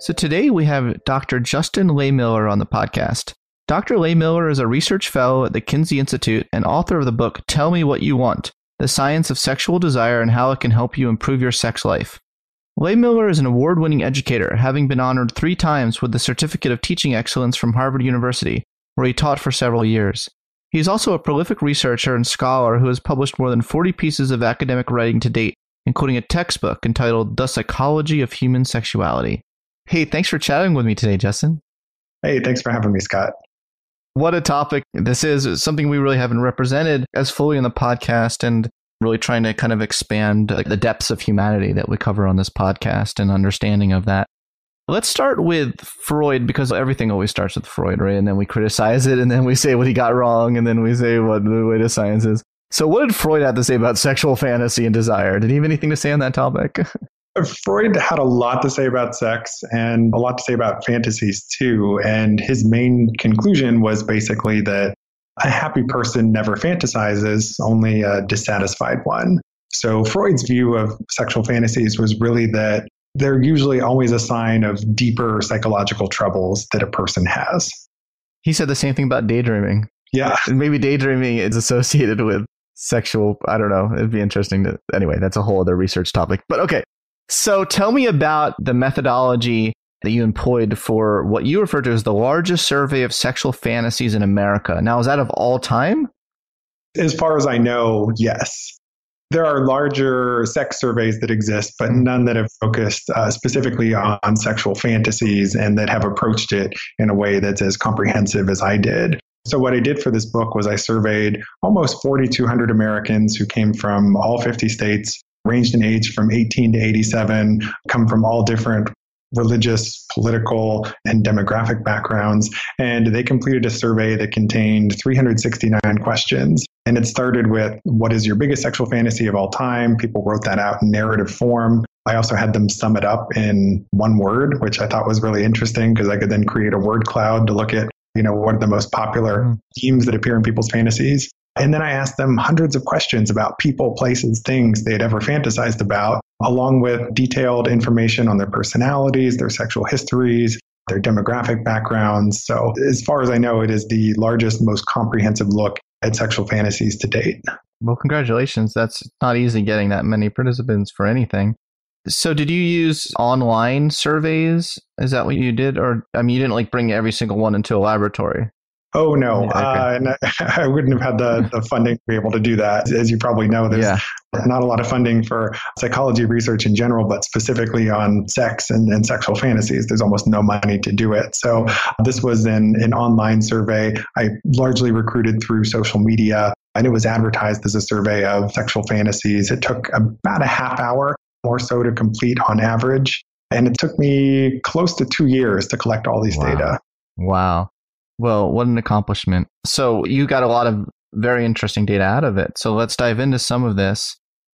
So today we have Dr. Justin Lehmiller on the podcast. Dr. Lehmiller is a research fellow at the Kinsey Institute and author of the book Tell Me What You Want The Science of Sexual Desire and How It Can Help You Improve Your Sex Life. Lehmiller is an award winning educator, having been honored three times with the Certificate of Teaching Excellence from Harvard University, where he taught for several years. He is also a prolific researcher and scholar who has published more than 40 pieces of academic writing to date, including a textbook entitled The Psychology of Human Sexuality. Hey, thanks for chatting with me today, Justin. Hey, thanks for having me, Scott. What a topic this is. Something we really haven't represented as fully in the podcast and really trying to kind of expand the depths of humanity that we cover on this podcast and understanding of that. Let's start with Freud because everything always starts with Freud, right? And then we criticize it and then we say what he got wrong and then we say what the way to science is. So, what did Freud have to say about sexual fantasy and desire? Did he have anything to say on that topic? Freud had a lot to say about sex and a lot to say about fantasies too. And his main conclusion was basically that a happy person never fantasizes, only a dissatisfied one. So Freud's view of sexual fantasies was really that they're usually always a sign of deeper psychological troubles that a person has. He said the same thing about daydreaming. Yeah. Maybe daydreaming is associated with sexual, I don't know. It'd be interesting to, anyway, that's a whole other research topic. But okay, so tell me about the methodology that you employed for what you refer to as the largest survey of sexual fantasies in America. Now, is that of all time? As far as I know, yes. There are larger sex surveys that exist, but Hmm. none that have focused uh, specifically on sexual fantasies and that have approached it in a way that's as comprehensive as I did. So, what I did for this book was I surveyed almost 4,200 Americans who came from all 50 states ranged in age from 18 to 87, come from all different religious, political, and demographic backgrounds. And they completed a survey that contained 369 questions. And it started with what is your biggest sexual fantasy of all time? People wrote that out in narrative form. I also had them sum it up in one word, which I thought was really interesting because I could then create a word cloud to look at, you know, what are the most popular Mm. themes that appear in people's fantasies. And then I asked them hundreds of questions about people, places, things they'd ever fantasized about, along with detailed information on their personalities, their sexual histories, their demographic backgrounds. So, as far as I know, it is the largest, most comprehensive look at sexual fantasies to date. Well, congratulations. That's not easy getting that many participants for anything. So, did you use online surveys? Is that what you did? Or, I mean, you didn't like bring every single one into a laboratory? Oh no, yeah, okay. uh, I wouldn't have had the, the funding to be able to do that. As you probably know, there's yeah. not a lot of funding for psychology research in general, but specifically on sex and, and sexual fantasies. There's almost no money to do it. So this was an, an online survey. I largely recruited through social media, and it was advertised as a survey of sexual fantasies. It took about a half hour or so to complete on average. And it took me close to two years to collect all these wow. data. Wow. Well, what an accomplishment. So you got a lot of very interesting data out of it. So let's dive into some of this.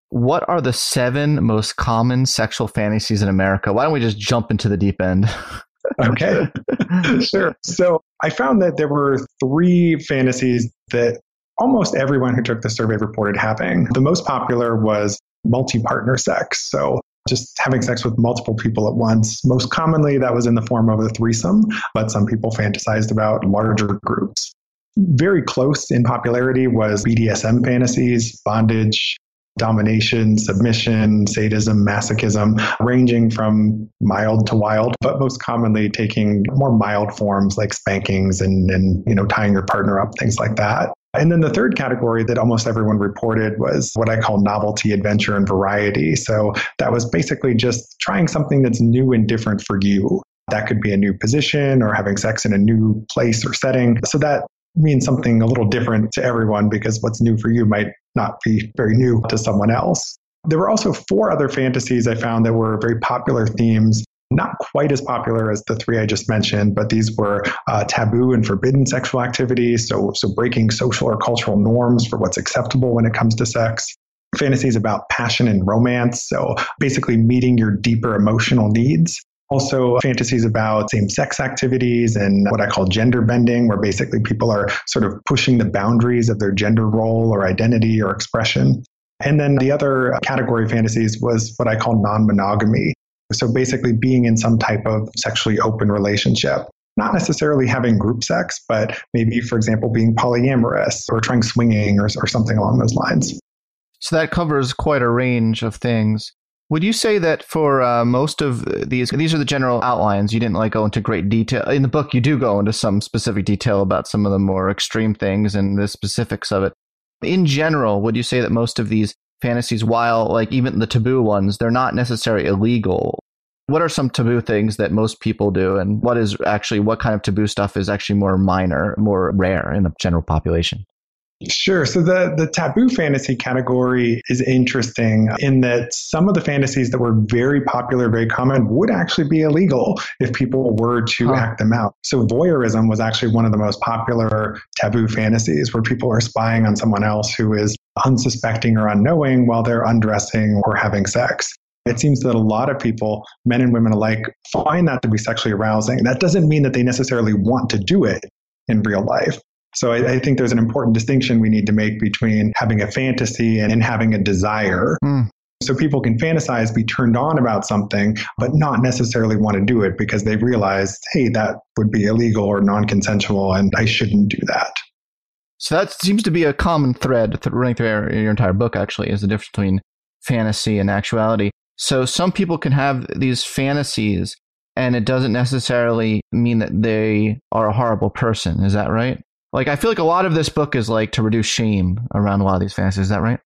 What are the seven most common sexual fantasies in America? Why don't we just jump into the deep end? okay, sure. So I found that there were three fantasies that almost everyone who took the survey reported having. The most popular was multi partner sex. So just having sex with multiple people at once. Most commonly, that was in the form of a threesome, but some people fantasized about larger groups. Very close in popularity was BDSM fantasies, bondage, domination, submission, sadism, masochism, ranging from mild to wild, but most commonly taking more mild forms like spankings and, and you know, tying your partner up, things like that. And then the third category that almost everyone reported was what I call novelty, adventure, and variety. So that was basically just trying something that's new and different for you. That could be a new position or having sex in a new place or setting. So that means something a little different to everyone because what's new for you might not be very new to someone else. There were also four other fantasies I found that were very popular themes not quite as popular as the three I just mentioned, but these were uh, taboo and forbidden sexual activities. So, so breaking social or cultural norms for what's acceptable when it comes to sex. Fantasies about passion and romance. So basically meeting your deeper emotional needs. Also, fantasies about same sex activities and what I call gender bending, where basically people are sort of pushing the boundaries of their gender role or identity or expression. And then the other category of fantasies was what I call non monogamy. So basically, being in some type of sexually open relationship. Not necessarily having group sex, but maybe, for example, being polyamorous or trying swinging or, or something along those lines. So that covers quite a range of things. Would you say that for uh, most of these, these are the general outlines? You didn't like go into great detail in the book. You do go into some specific detail about some of the more extreme things and the specifics of it. In general, would you say that most of these fantasies, while like even the taboo ones, they're not necessarily illegal. What are some taboo things that most people do, and what is actually what kind of taboo stuff is actually more minor, more rare in the general population? Sure. So the, the taboo fantasy category is interesting in that some of the fantasies that were very popular, very common, would actually be illegal if people were to huh. act them out. So voyeurism was actually one of the most popular taboo fantasies where people are spying on someone else who is unsuspecting or unknowing while they're undressing or having sex. It seems that a lot of people, men and women alike, find that to be sexually arousing. That doesn't mean that they necessarily want to do it in real life. So I, I, think there's an important distinction we need to make between having a fantasy and, and having a desire. Mm. So people can fantasize, be turned on about something, but not necessarily want to do it because they realize, hey, that would be illegal or non consensual and I shouldn't do that. So that seems to be a common thread running through your entire book, actually, is the difference between fantasy and actuality. So some people can have these fantasies, and it doesn't necessarily mean that they are a horrible person. Is that right? Like, I feel like a lot of this book is like to reduce shame around a lot of these fantasies. Is that right?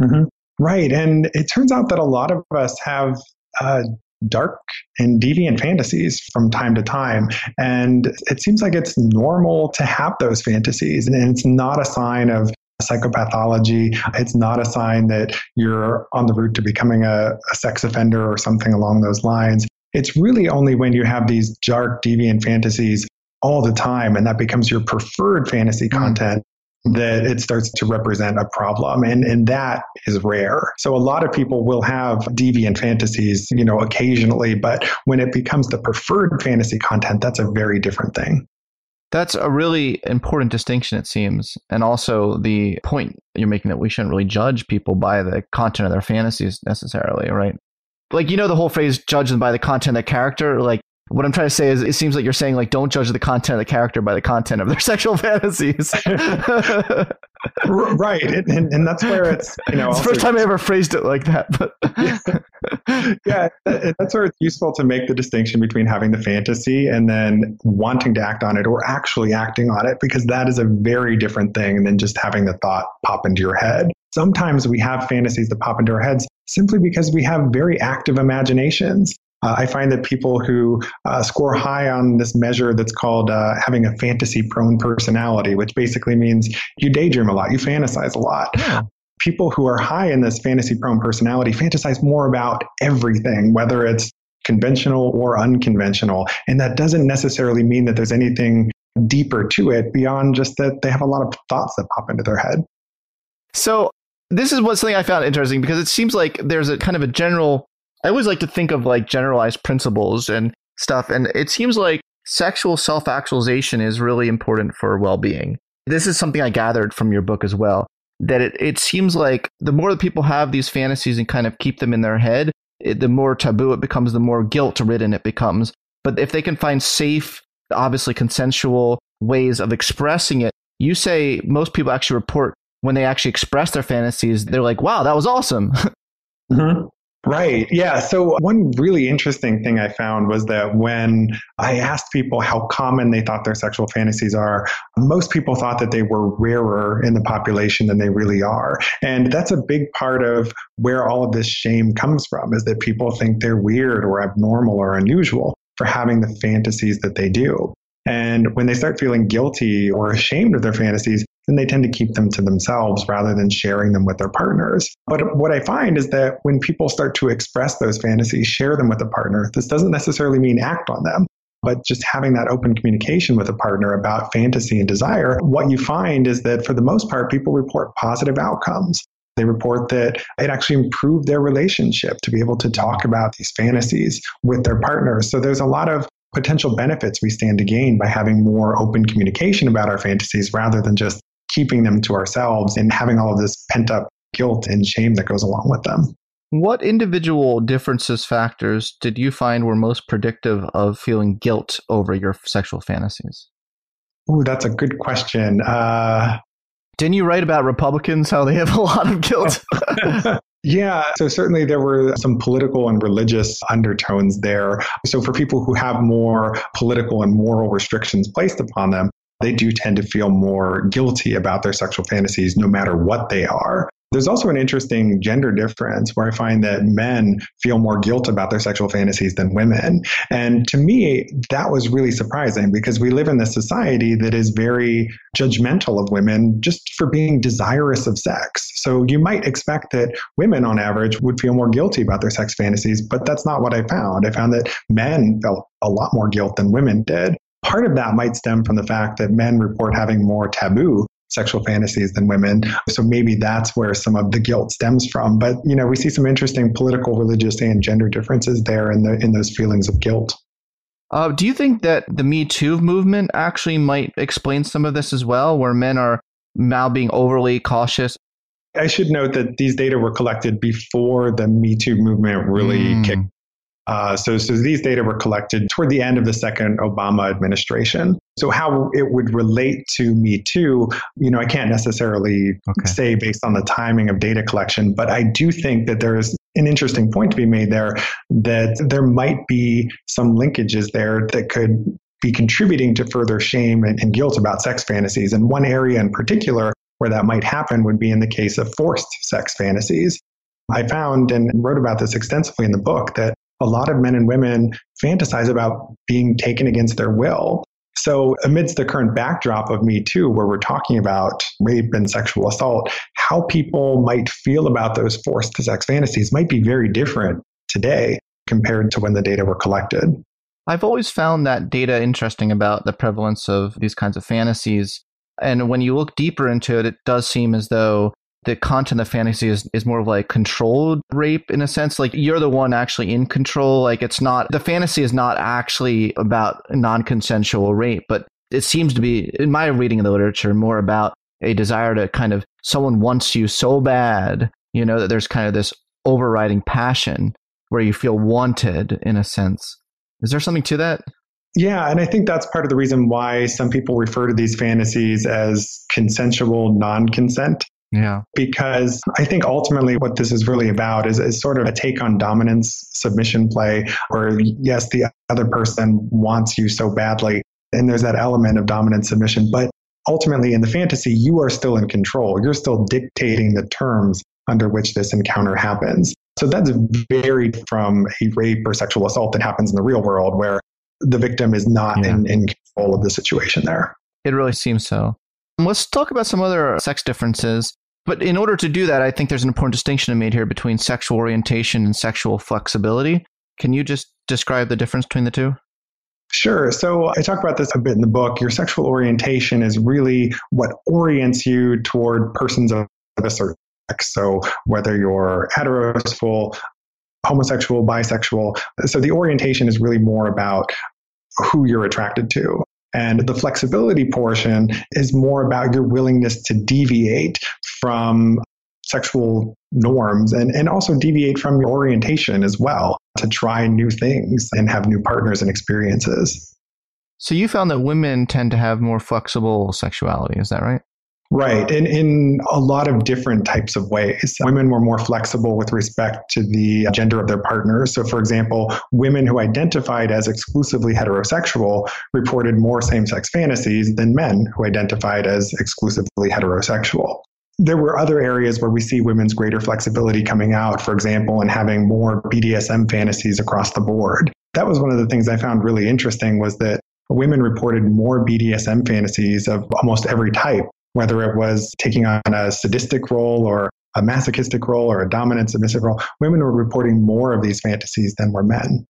Mm-hmm. Right. And it turns out that a lot of us have uh, dark and deviant fantasies from time to time. And it seems like it's normal to have those fantasies. And it's not a sign of psychopathology. It's not a sign that you're on the route to becoming a, a sex offender or something along those lines. It's really only when you have these dark, deviant fantasies all the time and that becomes your preferred fantasy mm. content that it starts to represent a problem and and that is rare so a lot of people will have deviant fantasies you know occasionally but when it becomes the preferred fantasy content that's a very different thing that's a really important distinction it seems and also the point you're making that we shouldn't really judge people by the content of their fantasies necessarily right? Like you know the whole phrase judge them by the content of the character like what I'm trying to say is, it seems like you're saying like don't judge the content of the character by the content of their sexual fantasies. right, and, and, that's where it's you know. It's the first time I ever phrased it like that, but yeah, that's where it's useful to make the distinction between having the fantasy and then wanting to act on it or actually acting on it, because that is a very different thing than just having the thought pop into your head. Sometimes we have fantasies that pop into our heads simply because we have very active imaginations. Uh, I find that people who uh, score high on this measure that's called uh, having a fantasy prone personality, which basically means you daydream a lot, you fantasize a lot. Yeah. People who are high in this fantasy prone personality fantasize more about everything, whether it's conventional or unconventional. And that doesn't necessarily mean that there's anything deeper to it beyond just that they have a lot of thoughts that pop into their head. So, this is what something I found interesting because it seems like there's a kind of a general I always like to think of like generalized principles and stuff. And it seems like sexual self actualization is really important for well being. This is something I gathered from your book as well. That it, it seems like the more that people have these fantasies and kind of keep them in their head, it, the more taboo it becomes, the more guilt ridden it becomes. But if they can find safe, obviously consensual ways of expressing it, you say most people actually report when they actually express their fantasies, they're like, wow, that was awesome. Mm-hmm. Right. Yeah. So, one really interesting thing I found was that when I asked people how common they thought their sexual fantasies are, most people thought that they were rarer in the population than they really are. And that's a big part of where all of this shame comes from is that people think they're weird or abnormal or unusual for having the fantasies that they do. And when they start feeling guilty or ashamed of their fantasies, then they tend to keep them to themselves rather than sharing them with their partners. But what I find is that when people start to express those fantasies, share them with a partner, this doesn't necessarily mean act on them. But just having that open communication with a partner about fantasy and desire, what you find is that for the most part, people report positive outcomes. They report that it actually improved their relationship to be able to talk about these fantasies with their partners. So there's a lot of potential benefits we stand to gain by having more open communication about our fantasies rather than just keeping them to ourselves and having all of this pent up guilt and shame that goes along with them. What individual differences factors did you find were most predictive of feeling guilt over your sexual fantasies? Ooh, that's a good question. Uh, Didn't you write about Republicans, how they have a lot of guilt? Yeah, so certainly there were some political and religious undertones there. So for people who have more political and moral restrictions placed upon them, they do tend to feel more guilty about their sexual fantasies no matter what they are. There's also an interesting gender difference where I find that men feel more guilt about their sexual fantasies than women. And to me, that was really surprising because we live in this society that is very judgmental of women just for being desirous of sex. So you might expect that women on average would feel more guilty about their sex fantasies, but that's not what I found. I found that men felt a lot more guilt than women did. Part of that might stem from the fact that men report having more taboo sexual fantasies than women. So maybe that's where some of the guilt stems from. But you know, we see some interesting political, religious, and gender differences there in the in those feelings of guilt. Uh, do you think that the Me Too movement actually might explain some of this as well, where men are now being overly cautious? I should note that these data were collected before the Me Too movement really mm. kicked uh, so, so these data were collected toward the end of the second Obama administration. So how it would relate to Me Too, you know, I can't necessarily okay. say based on the timing of data collection, but I do think that there is an interesting point to be made there that there might be some linkages there that could be contributing to further shame and, and guilt about sex fantasies. And one area in particular where that might happen would be in the case of forced sex fantasies. I found and wrote about this extensively in the book that a lot of men and women fantasize about being taken against their will. So, amidst the current backdrop of Me Too, where we're talking about rape and sexual assault, how people might feel about those forced sex fantasies might be very different today compared to when the data were collected. I've always found that data interesting about the prevalence of these kinds of fantasies. And when you look deeper into it, it does seem as though the content of fantasy is, is more of like controlled rape in a sense. Like you're the one actually in control. Like it's not, the fantasy is not actually about non consensual rape, but it seems to be, in my reading of the literature, more about a desire to kind of, someone wants you so bad, you know, that there's kind of this overriding passion where you feel wanted in a sense. Is there something to that? Yeah, and I think that's part of the reason why some people refer to these fantasies as consensual non consent Yeah. Because I think ultimately what this is really about is, is sort of a take on dominance submission play where, yes, the other person wants you so badly. And there's that element of dominant submission. But ultimately, in the fantasy, you are still in control. You're still dictating the terms under which this encounter happens. So that's varied from a rape or sexual assault that happens in the real world where the victim is not yeah. in, in control of the situation there. It really seems so. Let's talk about some other sex differences. But in order to do that, I think there's an important distinction to made here between sexual orientation and sexual flexibility. Can you just describe the difference between the two? Sure. So I talk about this a bit in the book. Your sexual orientation is really what orients you toward persons of a certain sex. So whether you're heterosexual, homosexual, bisexual. So the orientation is really more about who you're attracted to. And the flexibility portion is more about your willingness to deviate from sexual norms and, and also deviate from your orientation as well to try new things and have new partners and experiences. So you found that women tend to have more flexible sexuality, is that right? Right. And in a lot of different types of ways. Women were more flexible with respect to the gender of their partners. So, for example, women who identified as exclusively heterosexual reported more same sex fantasies than men who identified as exclusively heterosexual there were other areas where we see women's greater flexibility coming out, for example, and having more BDSM fantasies across the board. That was one of the things I found really interesting was that women reported more BDSM fantasies of almost every type, whether it was taking on a sadistic role or a masochistic role or a dominant submissive role. Women were reporting more of these fantasies than were men.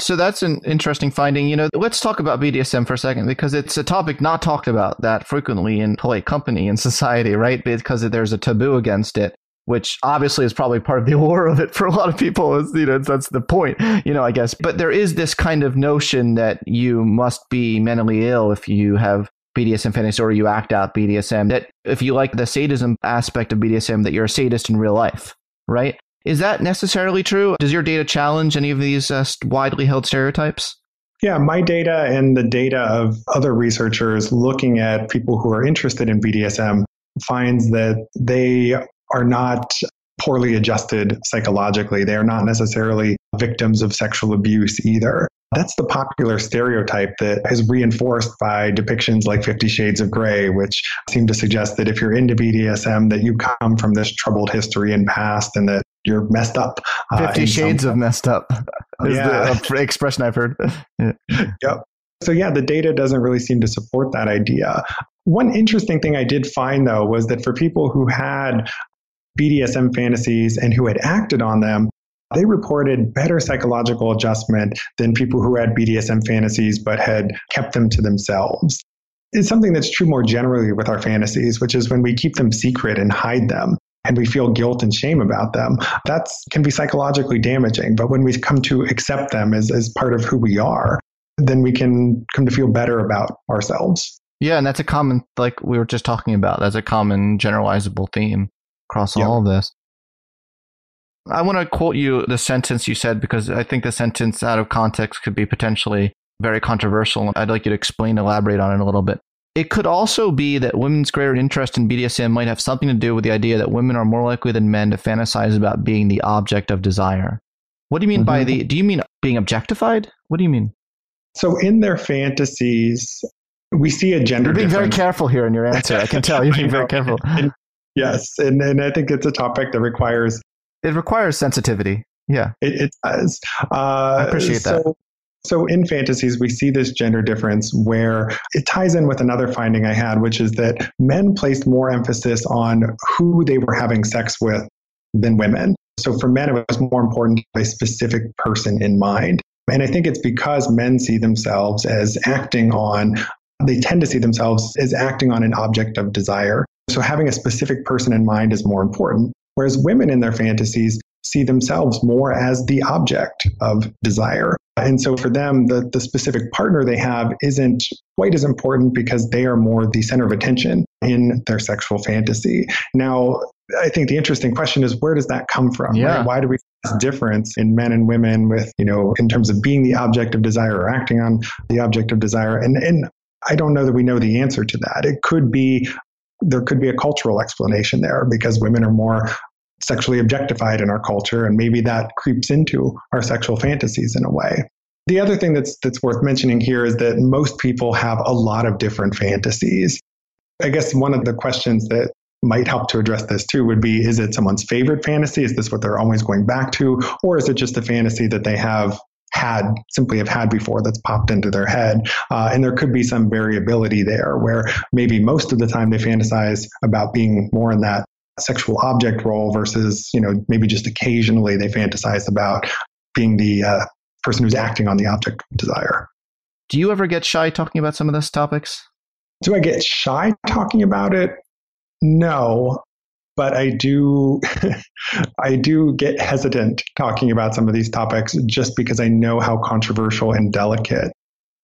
So that's an interesting finding. You know, let's talk about BDSM for a second because it's a topic not talked about that frequently in polite company in society, right? Because there's a taboo against it, which obviously is probably part of the allure of it for a lot of people. You know that's the point, you know, I guess. But there is this kind of notion that you must be mentally ill if you have BDSM fantasy or you act out BDSM. That if you like the sadism aspect of BDSM, that you're a sadist in real life, right? Is that necessarily true? Does your data challenge any of these uh, widely held stereotypes? Yeah, my data and the data of other researchers looking at people who are interested in BDSM finds that they are not poorly adjusted psychologically. They are not necessarily victims of sexual abuse either. That's the popular stereotype that is reinforced by depictions like Fifty Shades of Grey, which seem to suggest that if you're into BDSM, that you come from this troubled history and past and that you're messed up. Uh, Fifty Shades of messed up is yeah. the expression I've heard. yeah. Yep. So, yeah, the data doesn't really seem to support that idea. One interesting thing I did find, though, was that for people who had BDSM fantasies and who had acted on them, they reported better psychological adjustment than people who had BDSM fantasies but had kept them to themselves. It's something that's true more generally with our fantasies, which is when we keep them secret and hide them and we feel guilt and shame about them, that can be psychologically damaging. But when we come to accept them as, as part of who we are, then we can come to feel better about ourselves. Yeah, and that's a common, like we were just talking about, that's a common generalizable theme across yep. all of this. I want to quote you the sentence you said because I think the sentence out of context could be potentially very controversial. I'd like you to explain, elaborate on it a little bit. It could also be that women's greater interest in BDSM might have something to do with the idea that women are more likely than men to fantasize about being the object of desire. What do you mean mm-hmm. by the? Do you mean being objectified? What do you mean? So in their fantasies, we see a gender. You're being difference. very careful here in your answer. I can tell you're being very careful. And, yes, and and I think it's a topic that requires it requires sensitivity. Yeah, it, it does. Uh, I appreciate so, that. So in fantasies, we see this gender difference where it ties in with another finding I had, which is that men placed more emphasis on who they were having sex with than women. So for men, it was more important to have a specific person in mind. And I think it's because men see themselves as acting on, they tend to see themselves as acting on an object of desire. So having a specific person in mind is more important. Whereas women in their fantasies see themselves more as the object of desire. And so for them, the, the specific partner they have isn't quite as important because they are more the center of attention in their sexual fantasy. Now, I think the interesting question is where does that come from? Yeah. Right? Why do we see this difference in men and women with, you know, in terms of being the object of desire or acting on the object of desire? And and I don't know that we know the answer to that. It could be there could be a cultural explanation there because women are more sexually objectified in our culture, and maybe that creeps into our sexual fantasies in a way. The other thing that's that's worth mentioning here is that most people have a lot of different fantasies. I guess one of the questions that might help to address this too would be is it someone's favorite fantasy? Is this what they're always going back to? Or is it just a fantasy that they have had simply have had before that's popped into their head uh, and there could be some variability there where maybe most of the time they fantasize about being more in that sexual object role versus you know maybe just occasionally they fantasize about being the uh, person who's acting on the object of desire. Do you ever get shy talking about some of those topics? Do i get shy talking about it? No, but I do I do get hesitant talking about some of these topics just because I know how controversial and delicate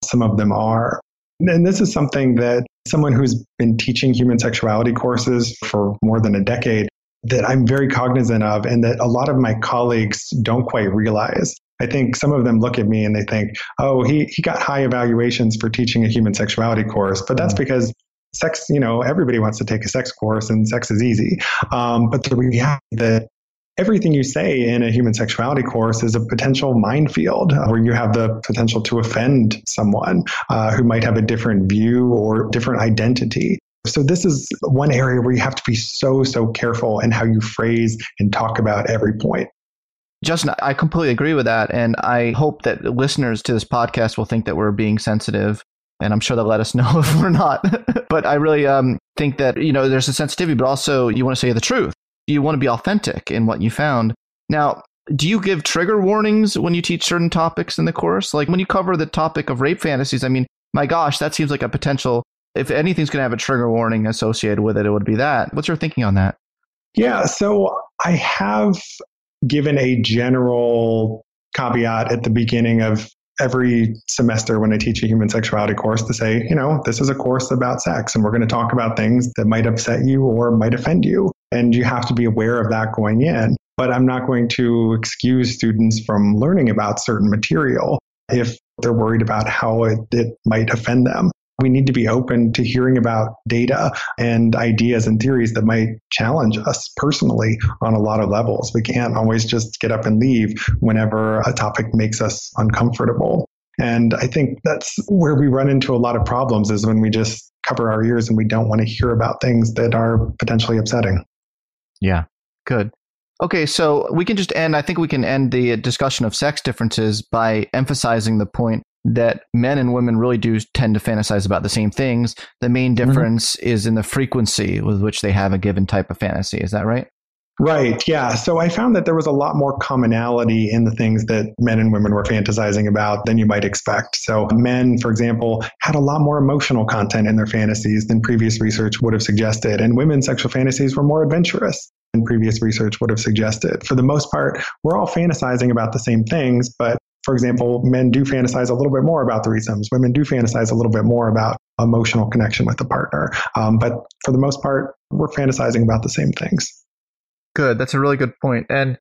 some of them are. And this is something that someone who's been teaching human sexuality courses for more than a decade that I'm very cognizant of and that a lot of my colleagues don't quite realize. I think some of them look at me and they think, oh, he, he got high evaluations for teaching a human sexuality course. But that's mm. because sex, you know, everybody wants to take a sex course and sex is easy. Um, but the reality that everything you say in a human sexuality course is a potential minefield uh, where you have the potential to offend someone uh, who might have a different view or different identity. So this is one area where you have to be so, so careful in how you phrase and talk about every point. Justin, I completely agree with that. And I hope that listeners to this podcast will think that we're being sensitive and I'm sure they'll let us know if we're not. but I really um, think that you know there's a sensitivity, but also you want to say the truth. You want to be authentic in what you found. Now, do you give trigger warnings when you teach certain topics in the course? Like when you cover the topic of rape fantasies, I mean, my gosh, that seems like a potential. If anything's going to have a trigger warning associated with it, it would be that. What's your thinking on that? Yeah, so I have given a general caveat at the beginning of every semester when I teach a human sexuality course to say, you know, this is a course about sex and we're going to talk about things that might upset you or might offend you. And you have to be aware of that going in. But I'm not going to excuse students from learning about certain material if they're worried about how it, it might offend them. We need to be open to hearing about data and ideas and theories that might challenge us personally on a lot of levels. We can't always just get up and leave whenever a topic makes us uncomfortable. And I think that's where we run into a lot of problems is when we just cover our ears and we don't want to hear about things that are potentially upsetting. Yeah, good. Okay, so we can just end, I think we can end the discussion of sex differences by emphasizing the point that men and women really do tend to fantasize about the same things. The main mm-hmm. difference mm-hmm. is in the frequency with which they have a given type of fantasy. Is that right? Right. Yeah. So I found that there was a lot more commonality in the things that men and women were fantasizing about than you might expect. So men, for example, had a lot more emotional content in their fantasies than previous research would have suggested. And women's sexual fantasies were more adventurous than previous research would have suggested. For the most part, we're all fantasizing about the same things, but for example, men do fantasize a little bit more about threesomes. Women do fantasize a little bit more about emotional connection with the partner. Um, but for the most part, we're fantasizing about the same things. Good. That's a really good point. And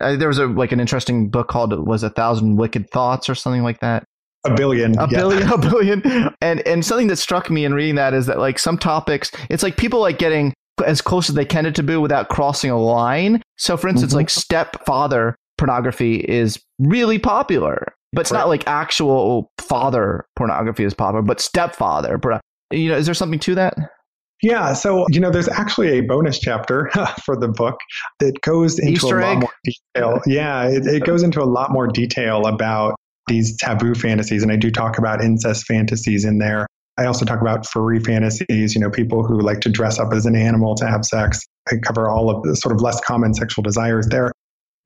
uh, there was a like an interesting book called was a thousand wicked thoughts or something like that. A billion. A yeah. billion, a billion. And and something that struck me in reading that is that like some topics, it's like people like getting as close as they can to taboo without crossing a line. So for instance, mm-hmm. like stepfather pornography is really popular, but it's right. not like actual father pornography is popular, but stepfather. You know, is there something to that? Yeah, so you know, there's actually a bonus chapter for the book that goes into Easter a lot more detail. Yeah, it, it goes into a lot more detail about these taboo fantasies, and I do talk about incest fantasies in there. I also talk about furry fantasies, you know, people who like to dress up as an animal to have sex. I cover all of the sort of less common sexual desires there.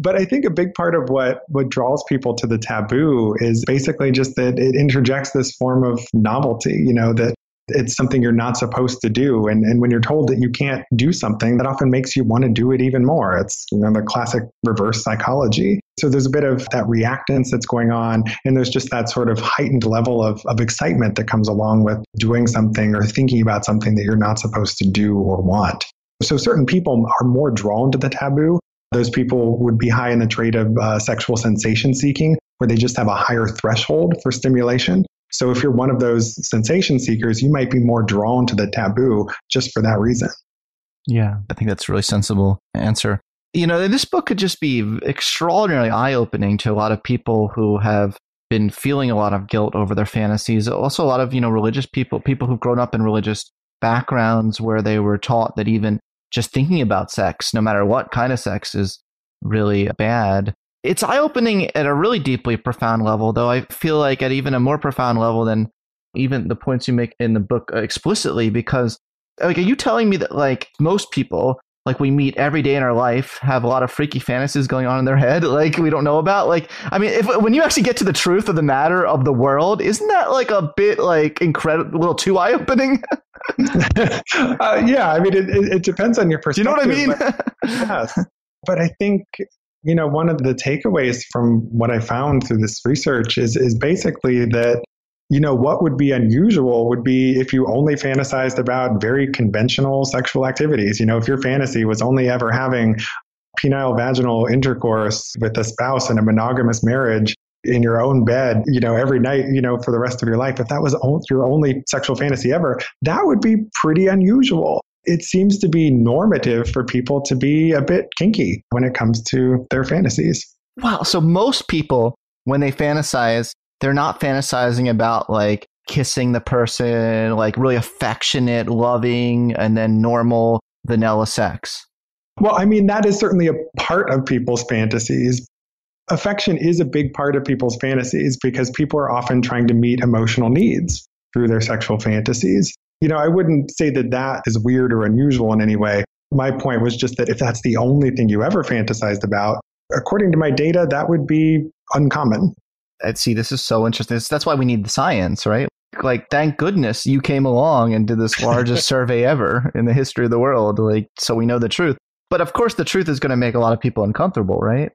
But I think a big part of what, what draws people to the taboo is basically just that it interjects this form of novelty, you know, that it's something you're not supposed to do. And, and when you're told that you can't do something, that often makes you want to do it even more. It's you know, the classic reverse psychology. So there's a bit of that reactance that's going on. And there's just that sort of heightened level of, of excitement that comes along with doing something or thinking about something that you're not supposed to do or want. So certain people are more drawn to the taboo those people would be high in the trait of uh, sexual sensation seeking, where they just have a higher threshold for stimulation. So if you're one of those sensation seekers, you might be more drawn to the taboo just for that reason. Yeah, I think that's a really sensible answer. You know, this book could just be extraordinarily eye opening to a lot of people who have been feeling a lot of guilt over their fantasies. Also, a lot of, you know, religious people, people who've grown up in religious backgrounds where they were taught that even just thinking about sex, no matter what kind of sex, is really bad. It's eye opening at a really deeply profound level, though I feel like at even a more profound level than even the points you make in the book explicitly, because like, are you telling me that like most people like we meet every day in our life have a lot of freaky fantasies going on in their head like we don't know about? Like i mean if when you actually get to the truth of the matter of the world isn't that like a bit like incredible a little too eye-opening? Uh, yeah i mean it, it, it, depends on your perspective Do you know what i mean? but, yes. But i think you know one of the takeaways from what i found through this research is is basically that you know, what would be unusual would be if you only fantasized about very conventional sexual activities. You know, if your fantasy was only ever having penile vaginal intercourse with a spouse in a monogamous marriage in your own bed, you know, every night, you know, for the rest of your life, if that was your only sexual fantasy ever, that would be pretty unusual. It seems to be normative for people to be a bit kinky when it comes to their fantasies. Wow. So most people, when they fantasize, they're not fantasizing about like kissing the person, like really affectionate, loving, and then normal vanilla sex. Well, I mean, that is certainly a part of people's fantasies. Affection is a big part of people's fantasies because people are often trying to meet emotional needs through their sexual fantasies. You know, I wouldn't say that that is weird or unusual in any way. My point was just that if that's the only thing you ever fantasized about, according to my data, that would be uncommon. I see this is so interesting. That's why we need the science, right? Like, thank goodness you came along and did this largest survey ever in the history of the world, like, so we know the truth. But of course, the truth is going to make a lot of people uncomfortable, right?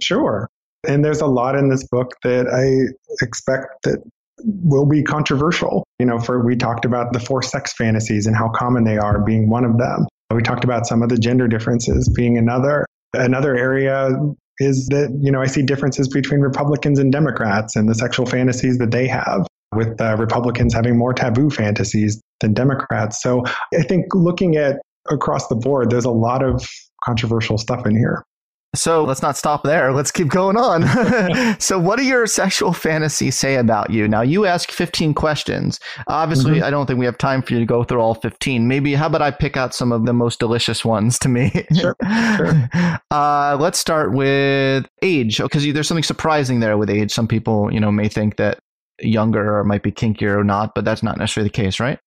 Sure. And there's a lot in this book that I expect that will be controversial. You know, for we talked about the four sex fantasies and how common they are being one of them. We talked about some of the gender differences being another. Another area is that, you know, I see differences between Republicans and Democrats and the sexual fantasies that they have, with uh, Republicans having more taboo fantasies than Democrats. So I think looking at across the board, there's a lot of controversial stuff in here. So let's not stop there. Let's keep going on. so, what do your sexual fantasies say about you? Now, you ask 15 questions. Obviously, mm-hmm. I don't think we have time for you to go through all 15. Maybe, how about I pick out some of the most delicious ones to me? Sure. sure. Uh, let's start with age, because there's something surprising there with age. Some people, you know, may think that younger or might be kinkier or not, but that's not necessarily the case, right?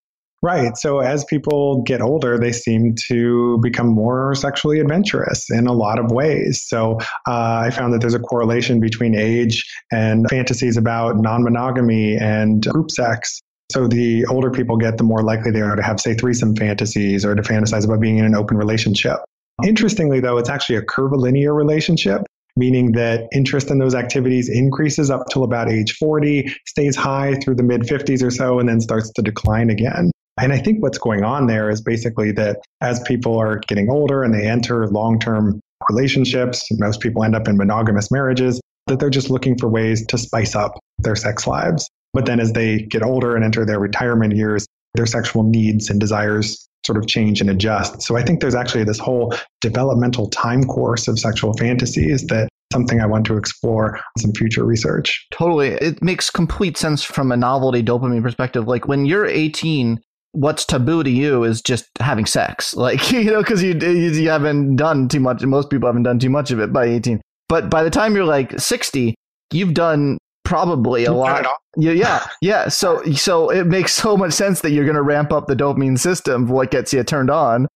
Right. So as people get older, they seem to become more sexually adventurous in a lot of ways. So uh, I found that there's a correlation between age and fantasies about non monogamy and group sex. So the older people get, the more likely they are to have, say, threesome fantasies or to fantasize about being in an open relationship. Interestingly, though, it's actually a curvilinear relationship meaning that interest in those activities increases up till about age 40, stays high through the mid 50s or so, and then starts to decline again. And I think what's going on there is basically that as people are getting older and they enter long term relationships, most people end up in monogamous marriages, that they're just looking for ways to spice up their sex lives. But then as they get older and enter their retirement years, their sexual needs and desires sort of change and adjust. So I think there's actually this whole developmental time course of sexual fantasies that something I want to explore in some future research. Totally. It makes complete sense from a novelty dopamine perspective. Like when you're 18, what's taboo to you is just having sex. Like, you know, because you, you haven't done too much. Most people haven't done too much of it by 18. But by the time you're like 60, you've done probably a lot. Yeah, yeah, yeah. So, so it makes so much sense that you're going to ramp up the dopamine system, what gets you turned on,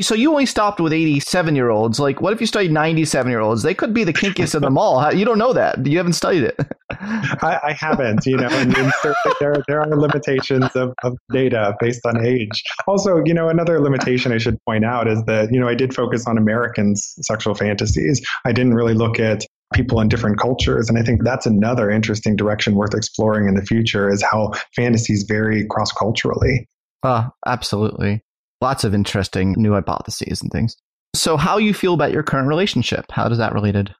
so you only stopped with 87 year olds. Like, what if you studied 97 year olds? They could be the kinkiest of them all. You don't know that. You haven't studied it. I, I, haven't, you know, and, and there, there are limitations of, of data based on age. Also, you know, another limitation I should point out is that, you know, I did focus on Americans' sexual fantasies. I didn't really look at people in different cultures. And I think that's another interesting direction worth exploring in the future is how fantasies vary cross culturally. Uh, absolutely lots of interesting new hypotheses and things. So, how you feel about your current relationship? How does that related?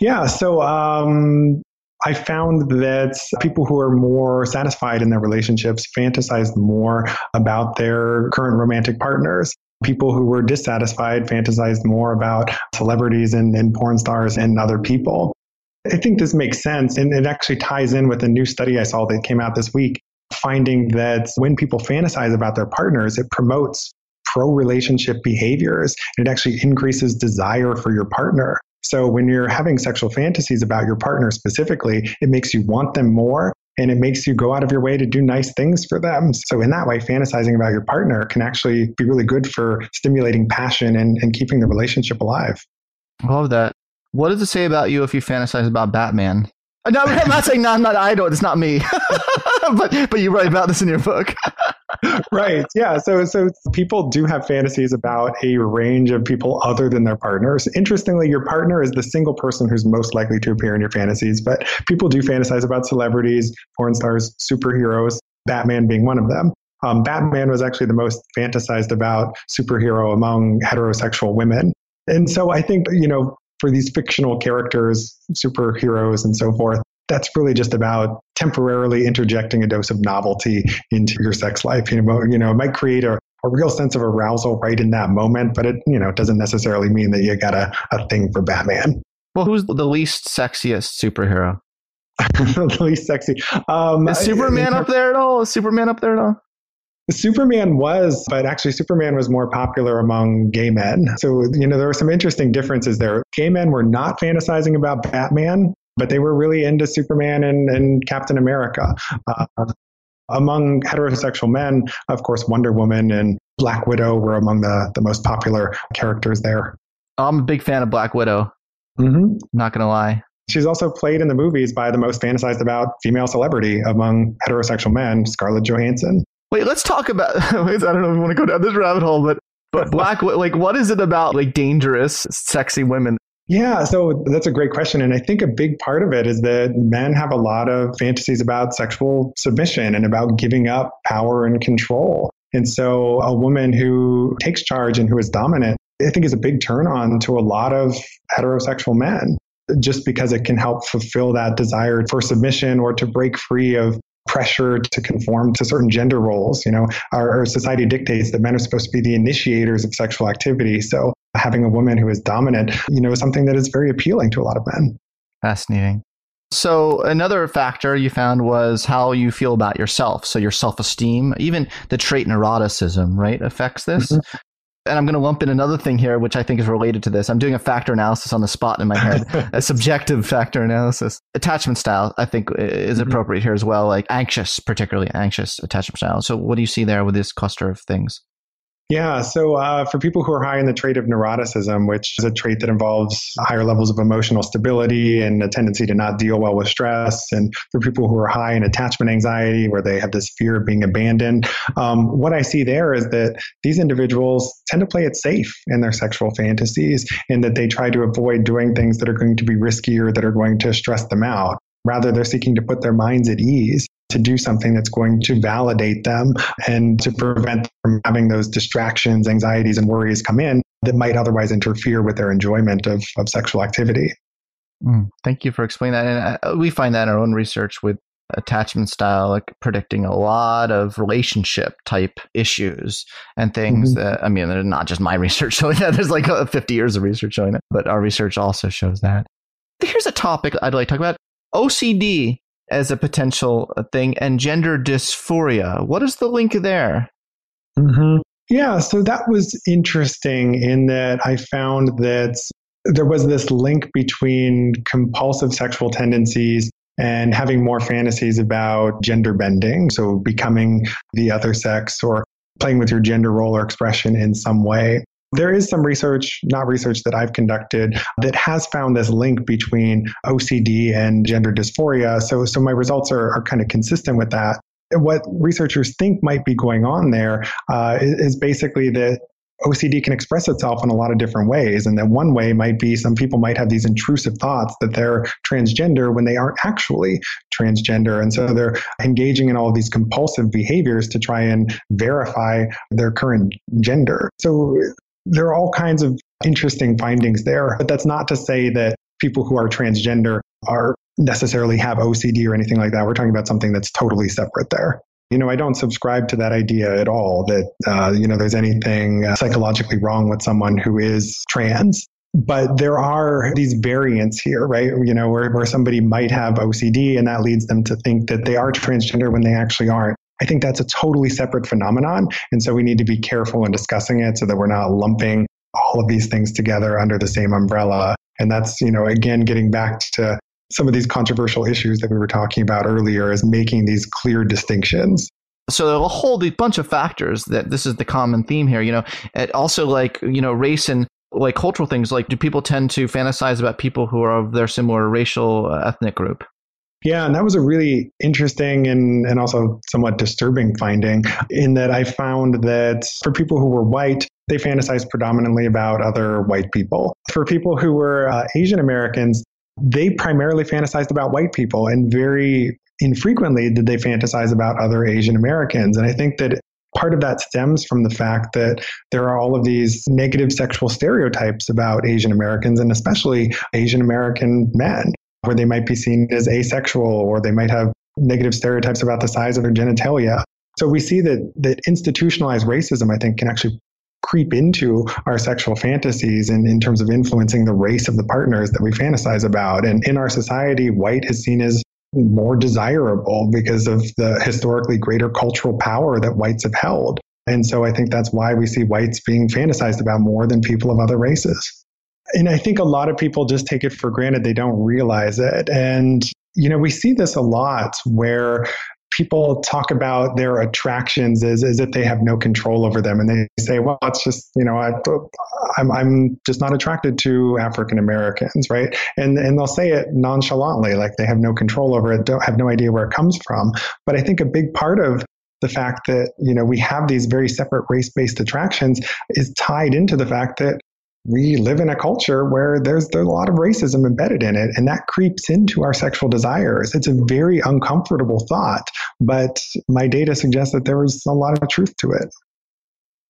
Yeah, so um, I found that people who are more satisfied in their relationships fantasize more about their current romantic partners. People who were dissatisfied fantasized more about celebrities and, and porn stars and other people. I think this makes sense. And it actually ties in with a new study I saw that came out this week, finding that when people fantasize about their partners, it promotes pro relationship behaviors. And it actually increases desire for your partner. So when you're having sexual fantasies about your partner specifically, it makes you want them more and it makes you go out of your way to do nice things for them. So in that way, fantasizing about your partner can actually be really good for stimulating passion and, and keeping the relationship alive. I love that. What does it say about you if you fantasize about Batman? Uh, no, I'm not saying no, I'm not idle. It's not me. but but you write about this in your book. right. Yeah. So so people do have fantasies about a range of people other than their partners. Interestingly, your partner is the single person who's most likely to appear in your fantasies, but people do fantasize about celebrities, porn stars, superheroes, Batman being one of them. Um, Batman was actually the most fantasized about superhero among heterosexual women. And so I think, you know, for these fictional characters, superheroes, and so forth, that's really just about temporarily interjecting a dose of novelty into your sex life. You know, you know, it might create a, a real sense of arousal right in that moment, but it, you know, it doesn't necessarily mean that you got a, a thing for Batman. Well, who's the least sexiest superhero? the least sexy. Um, Is Superman I, up there at all? Is Superman up there at all? Superman was, but actually, Superman was more popular among gay men. So, you know, there were some interesting differences there. Gay men were not fantasizing about Batman, but they were really into Superman and, and Captain America. Uh, among heterosexual men, of course, Wonder Woman and Black Widow were among the, the most popular characters there. I'm a big fan of Black Widow. Mm-hmm. Not going to lie. She's also played in the movies by the most fantasized about female celebrity among heterosexual men, Scarlett Johansson. Wait, let's talk about. I don't know if we want to go down this rabbit hole, but but black, like, what is it about like dangerous, sexy women? Yeah, so that's a great question. And I think a big part of it is that men have a lot of fantasies about sexual submission and about giving up power and control. And so a woman who takes charge and who is dominant, I think is a big turn on to a lot of heterosexual men just because it can help fulfill that desire for submission or to break free of pressure to conform to certain gender roles. You know, our, our, society dictates that men are supposed to be the initiators of sexual activity. So having a woman who is dominant, you know, is something that is very appealing to a lot of men. Fascinating. So another factor you found was how you feel about yourself. So your self-esteem, even the trait neuroticism, right, affects this. Mm-hmm and I'm going to lump in another thing here, which I think is related to this. I'm doing a factor analysis on the spot in my head, a subjective factor analysis. Attachment style, I think, is mm-hmm. appropriate here as well, like anxious, particularly anxious attachment style. So, what do you see there with this cluster of things? Yeah. So uh, for people who are high in the trait of neuroticism, which is a trait that involves higher levels of emotional stability and a tendency to not deal well with stress, and for people who are high in attachment anxiety, where they have this fear of being abandoned, um, what I see there is that these individuals tend to play it safe in their sexual fantasies, and that they try to avoid doing things that are going to be riskier, that are going to stress them out. Rather, they're seeking to put their minds at ease to do something that's going to validate them and to prevent them from having those distractions, anxieties, and worries come in that might otherwise interfere with their enjoyment of, of sexual activity. Mm, thank you for explaining that. And uh, we find that in our own research with attachment style, like predicting a lot of relationship type issues and things mm-hmm. that, I mean, they're not just my research showing that. There's like 50 years of research showing it, but our research also shows that. Here's a topic I'd like to talk about OCD as a potential thing and gender dysphoria. What is the link there? Mm-hmm. Yeah, so that was interesting in that I found that there was this link between compulsive sexual tendencies and having more fantasies about gender bending, so becoming the other sex or playing with your gender role or expression in some way. There is some research, not research that I've conducted, that has found this link between OCD and gender dysphoria. So, so my results are, are kind of consistent with that. What researchers think might be going on there uh, is basically that OCD can express itself in a lot of different ways. And that one way might be some people might have these intrusive thoughts that they're transgender when they aren't actually transgender. And so they're engaging in all of these compulsive behaviors to try and verify their current gender. So there are all kinds of interesting findings there, but that's not to say that people who are transgender are necessarily have OCD or anything like that. We're talking about something that's totally separate there. You know, I don't subscribe to that idea at all that, uh, you know, there's anything uh, psychologically wrong with someone who is trans. But there are these variants here, right? You know, where, where somebody might have OCD and that leads them to think that they are transgender when they actually aren't. I think that's a totally separate phenomenon. And so we need to be careful in discussing it so that we're not lumping all of these things together under the same umbrella. And that's, you know, again, getting back to some of these controversial issues that we were talking about earlier is making these clear distinctions. So there are a whole bunch of factors that this is the common theme here. You know, it also like you know race and like cultural things. Like, do people tend to fantasize about people who are of their similar racial uh, ethnic group? Yeah, and that was a really interesting and, and also somewhat disturbing finding in that I found that for people who were white, they fantasized predominantly about other white people. For people who were uh, Asian Americans, they primarily fantasized about white people and very infrequently did they fantasize about other Asian Americans. And I think that part of that stems from the fact that there are all of these negative sexual stereotypes about Asian Americans and especially Asian American men where they might be seen as asexual or they might have negative stereotypes about the size of their genitalia. So we see that that institutionalized racism, I think, can actually creep into our sexual fantasies in, in terms of influencing the race of the partners that we fantasize about. And in our society, white is seen as more desirable because of the historically greater cultural power that whites have held. And so I think that's why we see whites being fantasized about more than people of other races. And I think a lot of people just take it for granted. They don't realize it. And, you know, we see this a lot where people talk about their attractions as, as if they have no control over them. And they say, well, it's just, you know, I, I'm, I'm just not attracted to African Americans, right? And, and they'll say it nonchalantly, like they have no control over it, don't have no idea where it comes from. But I think a big part of the fact that, you know, we have these very separate race-based attractions is tied into the fact that we live in a culture where there's, there's a lot of racism embedded in it, and that creeps into our sexual desires. It's a very uncomfortable thought, but my data suggests that there is a lot of truth to it.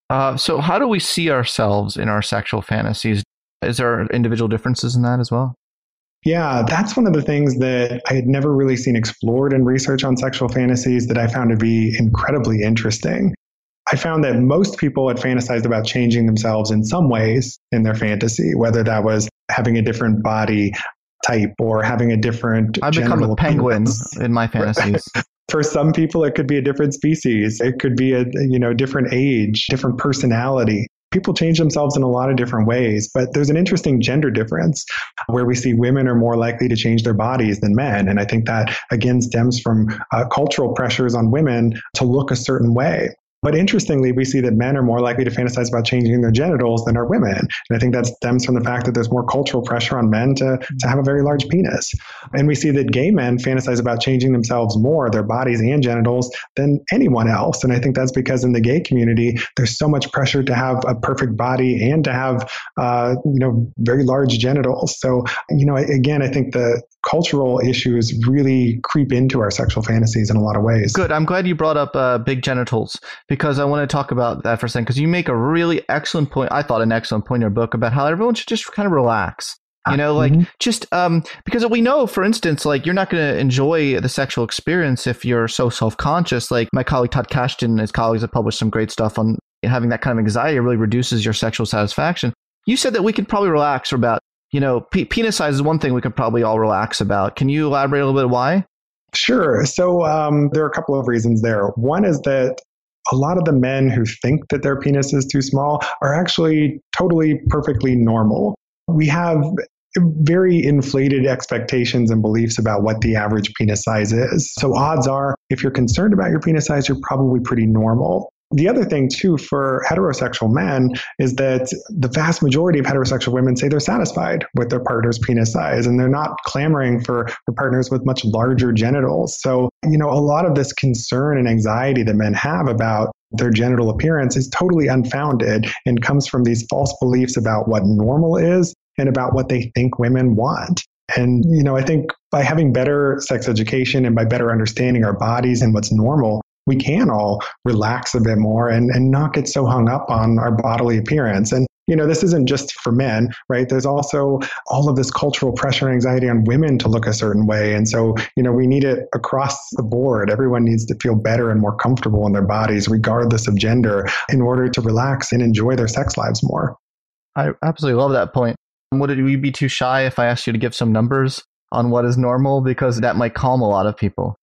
Uh, so, how do we see ourselves in our sexual fantasies? Is there individual differences in that as well? Yeah, that's one of the things that I had never really seen explored in research on sexual fantasies that I found to be incredibly interesting. I found that most people had fantasized about changing themselves in some ways in their fantasy, whether that was having a different body type or having a different. I become a penguin in my fantasies. For some people, it could be a different species. It could be a you know different age, different personality. People change themselves in a lot of different ways, but there's an interesting gender difference where we see women are more likely to change their bodies than men. And I think that again stems from uh, cultural pressures on women to look a certain way. But interestingly, we see that men are more likely to fantasize about changing their genitals than are women. And I think that stems from the fact that there's more cultural pressure on men to, to have a very large penis. And we see that gay men fantasize about changing themselves more, their bodies and genitals, than anyone else. And I think that's because in the gay community, there's so much pressure to have a perfect body and to have, uh, you know, very large genitals. So, you know, again, I think the cultural issues really creep into our sexual fantasies in a lot of ways. Good. I'm glad you brought up uh, big genitals because I want to talk about that for a second because you make a really excellent point. I thought an excellent point in your book about how everyone should just kind of relax. You know, like mm-hmm. just um, because we know, for instance, like you're not going to enjoy the sexual experience if you're so self conscious. Like my colleague Todd Kashdan and his colleagues have published some great stuff on having that kind of anxiety really reduces your sexual satisfaction. You said that we could probably relax for about you know, p- penis size is one thing we could probably all relax about. Can you elaborate a little bit why? Sure. So um, there are a couple of reasons there. One is that a lot of the men who think that their penis is too small are actually totally perfectly normal. We have very inflated expectations and beliefs about what the average penis size is. So odds are, if you're concerned about your penis size, you're probably pretty normal. The other thing, too, for heterosexual men is that the vast majority of heterosexual women say they're satisfied with their partner's penis size and they're not clamoring for, for partners with much larger genitals. So, you know, a lot of this concern and anxiety that men have about their genital appearance is totally unfounded and comes from these false beliefs about what normal is and about what they think women want. And, you know, I think by having better sex education and by better understanding our bodies and what's normal, we can all relax a bit more and, and not get so hung up on our bodily appearance. And, you know, this isn't just for men, right? There's also all of this cultural pressure and anxiety on women to look a certain way. And so, you know, we need it across the board. Everyone needs to feel better and more comfortable in their bodies, regardless of gender, in order to relax and enjoy their sex lives more. I absolutely love that point. Would you be too shy if I asked you to give some numbers on what is normal? Because that might calm a lot of people.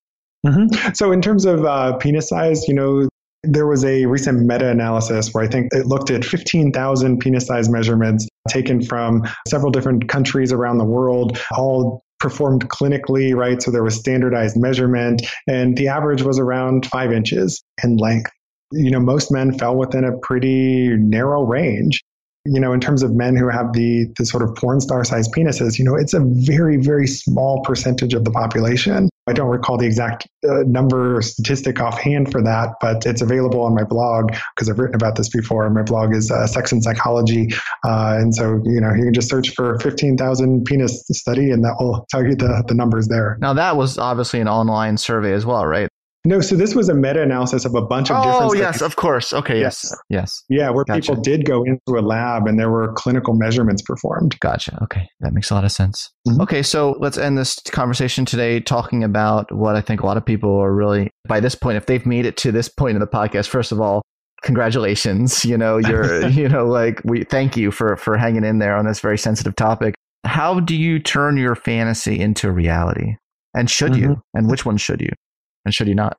Mm-hmm. So, in terms of uh, penis size, you know, there was a recent meta analysis where I think it looked at 15,000 penis size measurements taken from several different countries around the world, all performed clinically, right? So there was standardized measurement, and the average was around five inches in length. You know, most men fell within a pretty narrow range you know, in terms of men who have the, the sort of porn star sized penises, you know, it's a very, very small percentage of the population. I don't recall the exact uh, number or statistic offhand for that, but it's available on my blog because I've written about this before. My blog is uh, Sex and Psychology. Uh, and so, you know, you can just search for 15,000 penis study and that will tell you the, the numbers there. Now, that was obviously an online survey as well, right? No, so this was a meta-analysis of a bunch of oh, different. Oh yes, of course. Okay, yes, yes, yes. Yeah, where gotcha. people did go into a lab and there were clinical measurements performed. Gotcha. Okay, that makes a lot of sense. Mm-hmm. Okay, so let's end this conversation today talking about what I think a lot of people are really by this point, if they've made it to this point in the podcast. First of all, congratulations. You know, you're, you know, like we thank you for for hanging in there on this very sensitive topic. How do you turn your fantasy into reality? And should mm-hmm. you? And which one should you? And should you not?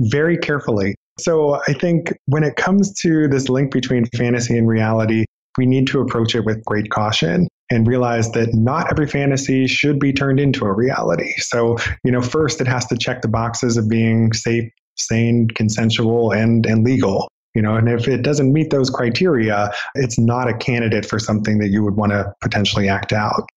Very carefully. So I think when it comes to this link between fantasy and reality, we need to approach it with great caution and realize that not every fantasy should be turned into a reality. So, you know, first it has to check the boxes of being safe, sane, consensual, and, and legal. You know, and if it doesn't meet those criteria, it's not a candidate for something that you would want to potentially act out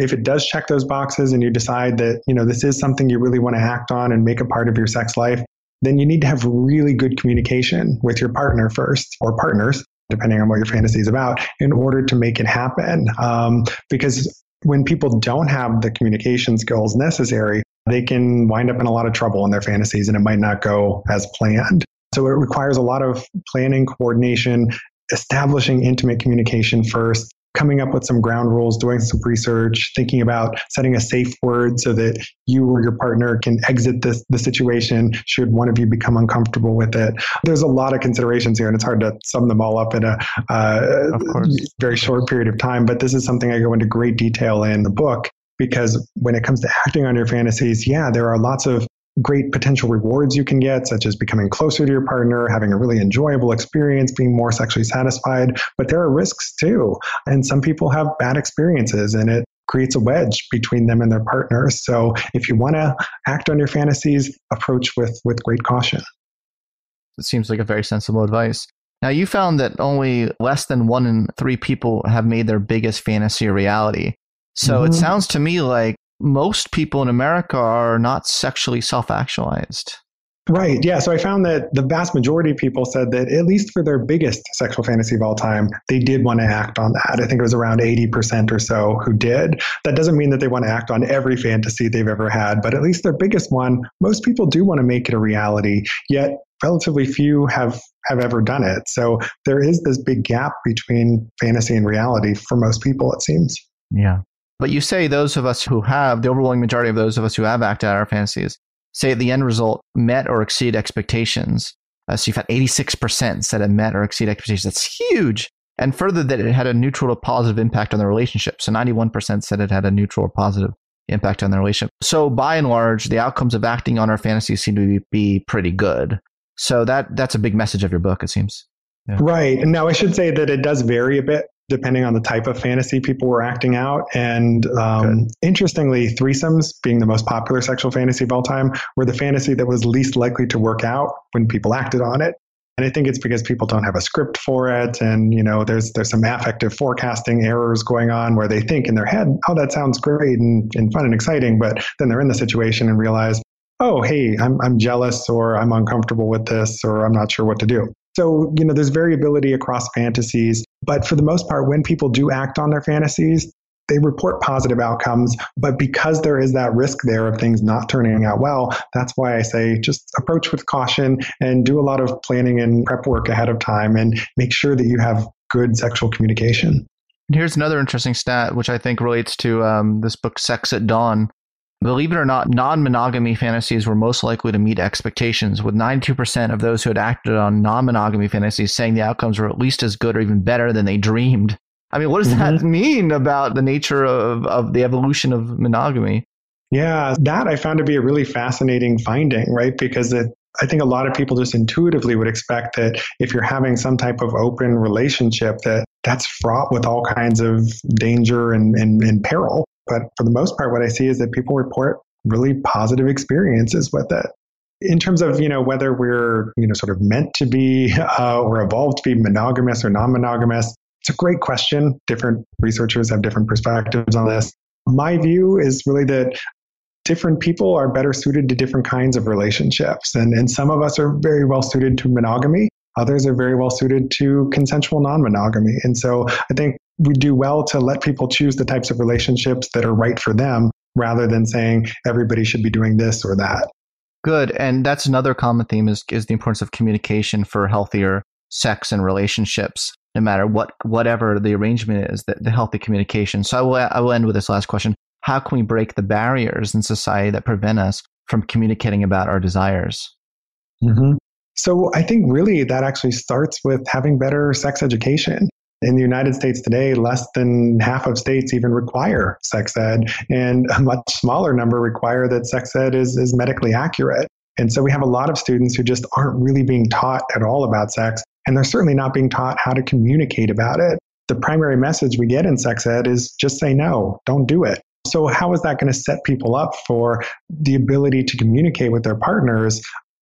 if it does check those boxes and you decide that, you know, this is something you really want to act on and make a part of your sex life, then you need to have really good communication with your partner first or partners, depending on what your fantasy is about, in order to make it happen. Um, because when people don't have the communication skills necessary, they can wind up in a lot of trouble in their fantasies and it might not go as planned. So it requires a lot of planning, coordination, establishing intimate communication first, coming up with some ground rules, doing some research, thinking about setting a safe word so that you or your partner can exit this the situation should one of you become uncomfortable with it. There's a lot of considerations here, and it's hard to sum them all up in a uh, very short period of time. But this is something I go into great detail in the book because when it comes to acting on your fantasies, yeah, there are lots of great potential rewards you can get, such as becoming closer to your partner, having a really enjoyable experience, being more sexually satisfied. But there are risks too. And some people have bad experiences and it creates a wedge between them and their partners. So if you want to act on your fantasies, approach with, with great caution. It seems like a very sensible advice. Now, you found that only less than one in three people have made their biggest fantasy a reality. So mm-hmm. it sounds to me like most people in America are not sexually self actualized. Right. Yeah. So I found that the vast majority of people said that at least for their biggest sexual fantasy of all time, they did want to act on that. I think it was around 80% or so who did. That doesn't mean that they want to act on every fantasy they've ever had, but at least their biggest one, most people do want to make it a reality. Yet relatively few have have ever done it. So there is this big gap between fantasy and reality for most people, it seems. Yeah. But you say those of us who have, the overwhelming majority of those of us who have acted out our fantasies, say the end result met or exceeded expectations. Uh, so you've had 86% said it met or exceeded expectations. That's huge. And further, that it had a neutral to positive impact on the relationship. So 91% said it had a neutral or positive impact on the relationship. So by and large, the outcomes of acting on our fantasies seem to be, be pretty good. So that that's a big message of your book, it seems. Yeah. Right. And now I should say that it does vary a bit depending on the type of fantasy people were acting out. And um, interestingly, threesomes, being the most popular sexual fantasy of all time, were the fantasy that was least likely to work out when people acted on it. And I think it's because people don't have a script for it, and you know, there's there's some affective forecasting errors going on where they think in their head, "Oh, that sounds great and, and fun and exciting," but then they're in the situation and realize, "Oh, hey, I'm I'm jealous, or I'm uncomfortable with this, or I'm not sure what to do." So, you know, there's variability across fantasies, but for the most part, when people do act on their fantasies, they report positive outcomes. But because there is that risk there of things not turning out well, that's why I say just approach with caution and do a lot of planning and prep work ahead of time and make sure that you have good sexual communication. Here's another interesting stat, which I think relates to um, this book, Sex at Dawn. Believe it or not, non monogamy fantasies were most likely to meet expectations, with 92% of those who had acted on non monogamy fantasies saying the outcomes were at least as good or even better than they dreamed. I mean, what does mm-hmm. that mean about the nature of, of the evolution of monogamy? Yeah, that I found to be a really fascinating finding, right? Because it, I think a lot of people just intuitively would expect that if you're having some type of open relationship, that that's fraught with all kinds of danger and, and, and peril. But for the most part, what I see is that people report really positive experiences with it. In terms of you know whether we're you know sort of meant to be uh, or evolved to be monogamous or non-monogamous, it's a great question. Different researchers have different perspectives on this. My view is really that different people are better suited to different kinds of relationships. And, and some of us are very well suited to monogamy. Others are very well suited to consensual non monogamy. And so I think we do well to let people choose the types of relationships that are right for them rather than saying everybody should be doing this or that. Good. And that's another common theme is, is the importance of communication for healthier sex and relationships, no matter what whatever the arrangement is, the, the healthy communication. So I will, I will end with this last question. How can we break the barriers in society that prevent us from communicating about our desires? Mm-hmm. So I think really that actually starts with having better sex education. In the United States today, less than half of states even require sex ed, and a much smaller number require that sex ed is, is medically accurate. And so we have a lot of students who just aren't really being taught at all about sex, and they're certainly not being taught how to communicate about it. The primary message we get in sex ed is just say no, don't do it. So, how is that going to set people up for the ability to communicate with their partners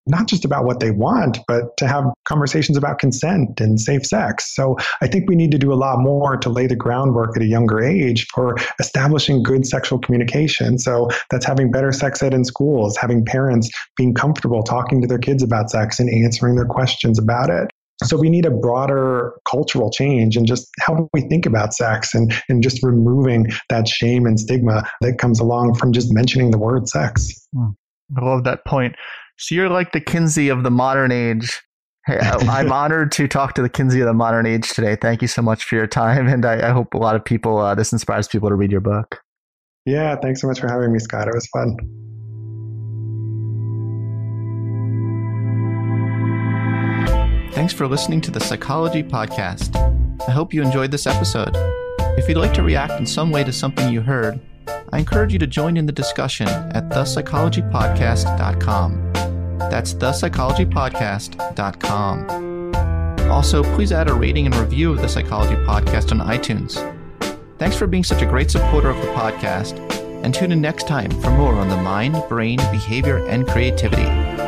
not just about what they want, but to have conversations about consent and safe sex. So I think we need to do a lot more to lay the groundwork at a younger age for establishing good sexual communication. So that's having better sex ed in schools, having parents being comfortable talking to their kids about sex and answering their questions about it. So we need a broader cultural change and just how we think about sex and, and just removing that shame and stigma that comes along from just mentioning the word sex. Hmm. I love that point. So you're like the Kinsey of the modern age. Hey, I'm honored to talk to the Kinsey of the modern age today. Thank you so much for your time, and I, I hope a lot of people uh, this inspires people to read your book. Yeah, thanks so much for having me, Scott. It was fun. Thanks for listening to the Psychology Podcast. I hope you enjoyed this episode. If you'd like to react in some way to something you heard, I encourage you to join in the discussion at thepsychologypodcast.com. That's thepsychologypodcast.com. Also, please add a rating and review of the Psychology Podcast on iTunes. Thanks for being such a great supporter of the podcast, and tune in next time for more on the mind, brain, behavior, and creativity.